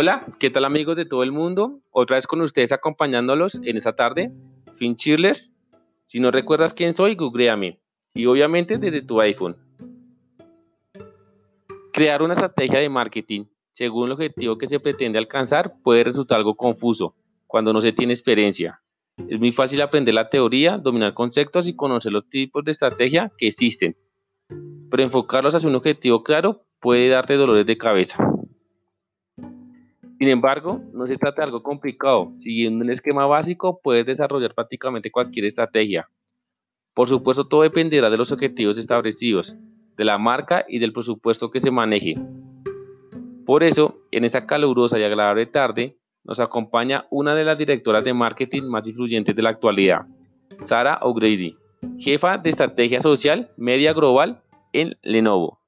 Hola, ¿qué tal amigos de todo el mundo? Otra vez con ustedes acompañándolos en esta tarde. Finchirlers. Si no recuerdas quién soy, googleame. Y obviamente desde tu iPhone. Crear una estrategia de marketing según el objetivo que se pretende alcanzar puede resultar algo confuso cuando no se tiene experiencia. Es muy fácil aprender la teoría, dominar conceptos y conocer los tipos de estrategia que existen, pero enfocarlos hacia un objetivo claro puede darte dolores de cabeza. Sin embargo, no se trata de algo complicado. Siguiendo un esquema básico, puedes desarrollar prácticamente cualquier estrategia. Por supuesto, todo dependerá de los objetivos establecidos, de la marca y del presupuesto que se maneje. Por eso, en esta calurosa y agradable tarde, nos acompaña una de las directoras de marketing más influyentes de la actualidad, Sara O'Grady, jefa de estrategia social media global en Lenovo.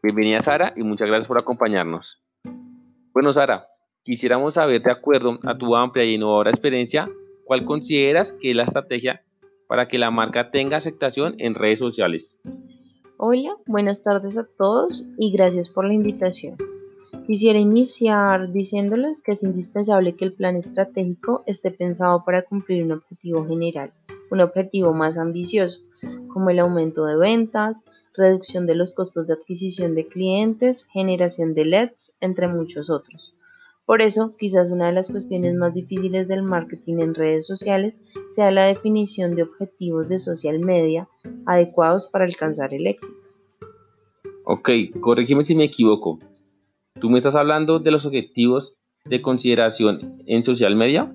Bienvenida Sara y muchas gracias por acompañarnos. Bueno, Sara, quisiéramos saber, de acuerdo a tu amplia y innovadora experiencia, cuál consideras que es la estrategia para que la marca tenga aceptación en redes sociales. Hola, buenas tardes a todos y gracias por la invitación. Quisiera iniciar diciéndoles que es indispensable que el plan estratégico esté pensado para cumplir un objetivo general, un objetivo más ambicioso, como el aumento de ventas, reducción de los costos de adquisición de clientes, generación de LEDs, entre muchos otros. Por eso, quizás una de las cuestiones más difíciles del marketing en redes sociales sea la definición de objetivos de social media adecuados para alcanzar el éxito. Ok, corrígeme si me equivoco. ¿Tú me estás hablando de los objetivos de consideración en social media?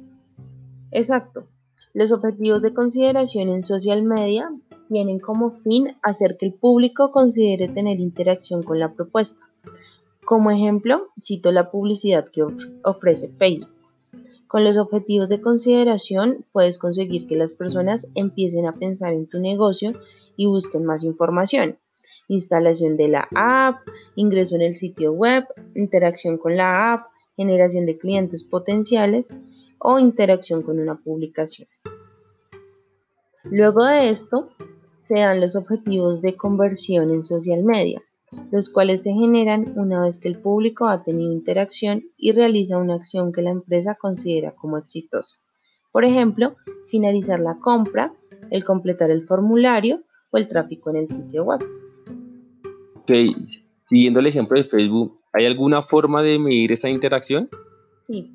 Exacto. Los objetivos de consideración en social media tienen como fin hacer que el público considere tener interacción con la propuesta. Como ejemplo, cito la publicidad que ofrece Facebook. Con los objetivos de consideración puedes conseguir que las personas empiecen a pensar en tu negocio y busquen más información. Instalación de la app, ingreso en el sitio web, interacción con la app, generación de clientes potenciales o interacción con una publicación. Luego de esto, se dan los objetivos de conversión en social media, los cuales se generan una vez que el público ha tenido interacción y realiza una acción que la empresa considera como exitosa. Por ejemplo, finalizar la compra, el completar el formulario o el tráfico en el sitio web. Ok, siguiendo el ejemplo de Facebook, ¿hay alguna forma de medir esta interacción? Sí,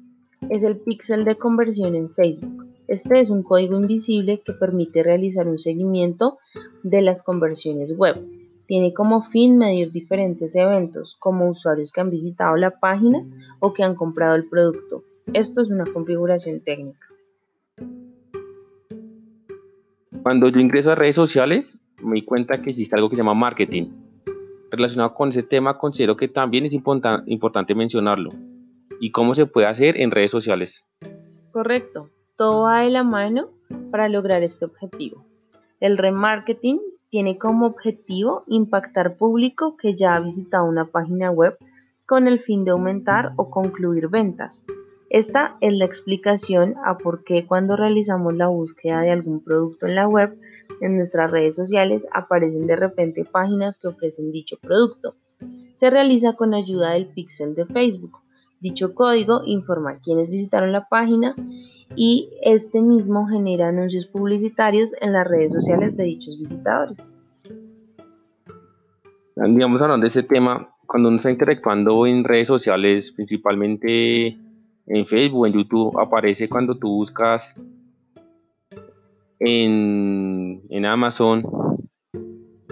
es el píxel de conversión en Facebook. Este es un código invisible que permite realizar un seguimiento de las conversiones web. Tiene como fin medir diferentes eventos, como usuarios que han visitado la página o que han comprado el producto. Esto es una configuración técnica. Cuando yo ingreso a redes sociales, me di cuenta que existe algo que se llama marketing. Relacionado con ese tema, considero que también es importante mencionarlo. ¿Y cómo se puede hacer en redes sociales? Correcto. Todo va de la mano para lograr este objetivo. El remarketing tiene como objetivo impactar público que ya ha visitado una página web con el fin de aumentar o concluir ventas. Esta es la explicación a por qué cuando realizamos la búsqueda de algún producto en la web, en nuestras redes sociales aparecen de repente páginas que ofrecen dicho producto. Se realiza con ayuda del pixel de Facebook. Dicho código informa quiénes visitaron la página y este mismo genera anuncios publicitarios en las redes sociales de dichos visitadores. Digamos, hablando de ese tema, cuando uno está interactuando en redes sociales, principalmente en Facebook, en YouTube, aparece cuando tú buscas en, en Amazon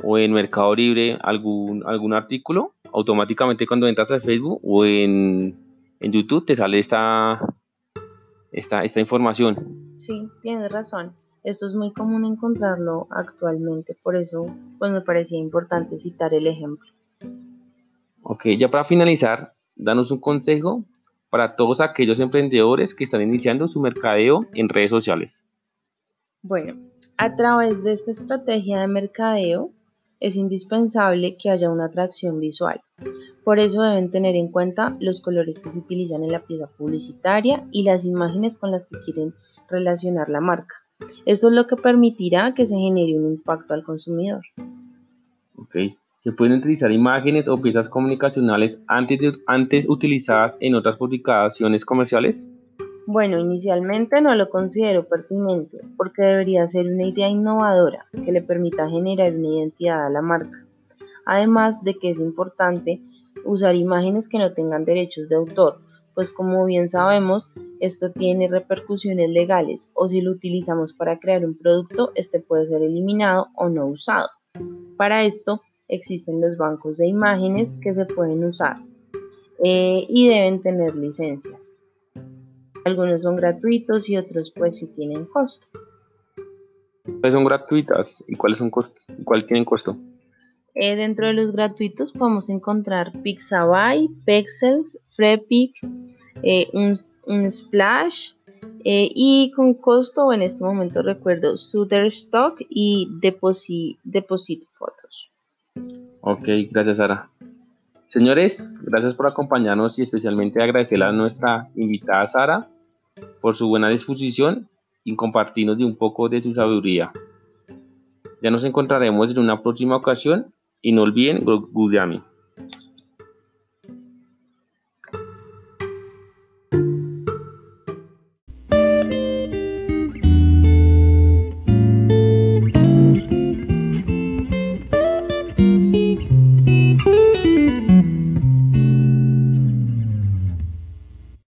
o en Mercado Libre algún, algún artículo, automáticamente cuando entras a Facebook o en en YouTube te sale esta, esta, esta información. Sí, tienes razón. Esto es muy común encontrarlo actualmente, por eso pues me parecía importante citar el ejemplo. Ok, ya para finalizar, danos un consejo para todos aquellos emprendedores que están iniciando su mercadeo en redes sociales. Bueno, a través de esta estrategia de mercadeo es indispensable que haya una atracción visual. Por eso deben tener en cuenta los colores que se utilizan en la pieza publicitaria y las imágenes con las que quieren relacionar la marca. Esto es lo que permitirá que se genere un impacto al consumidor. Se pueden utilizar imágenes o piezas comunicacionales antes utilizadas en otras publicaciones comerciales. Bueno, inicialmente no lo considero pertinente porque debería ser una idea innovadora que le permita generar una identidad a la marca. Además de que es importante usar imágenes que no tengan derechos de autor, pues como bien sabemos, esto tiene repercusiones legales o si lo utilizamos para crear un producto, este puede ser eliminado o no usado. Para esto existen los bancos de imágenes que se pueden usar eh, y deben tener licencias. Algunos son gratuitos y otros pues sí tienen costo. ¿Cuáles son gratuitas y cuáles son costo? ¿Cuál tienen costo? Eh, dentro de los gratuitos podemos encontrar Pixabay, Pexels, Freepik, eh, un, Splash eh, y con costo en este momento recuerdo Shutterstock y Deposit, Deposit Photos. Ok, gracias Sara. Señores, gracias por acompañarnos y especialmente agradecer a nuestra invitada Sara por su buena disposición y compartirnos de un poco de su sabiduría. Ya nos encontraremos en una próxima ocasión y no olviden Gudami.